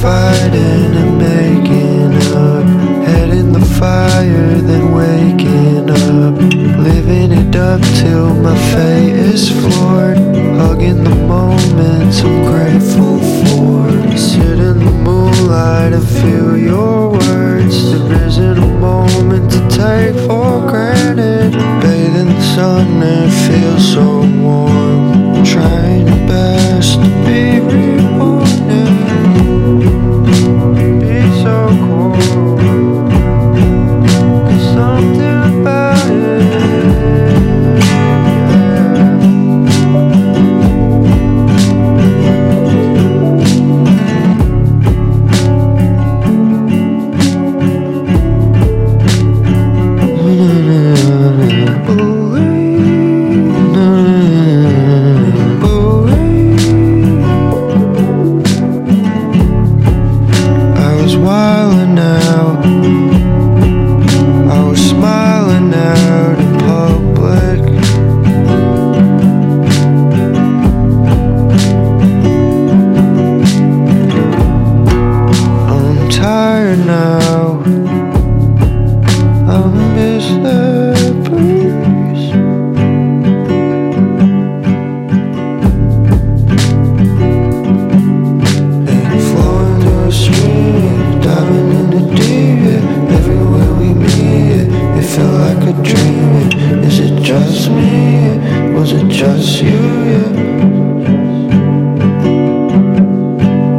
Fighting and making up. Head in the fire, then waking up. Living it up till my fate is floored. Hugging the moments I'm grateful for. Sit in the moonlight and feel your words. There isn't a moment to take for granted. Bathe in the sun and feel so warm. Trying to be Was it just you? Yeah.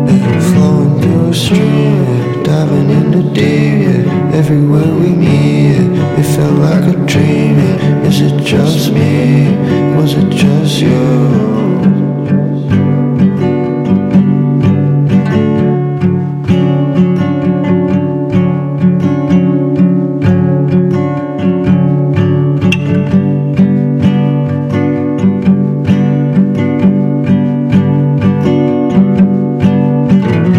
And flowing through a stream, diving in the deep. yeah. Everywhere we meet, yeah. it felt like a dream. yeah. Is it just me?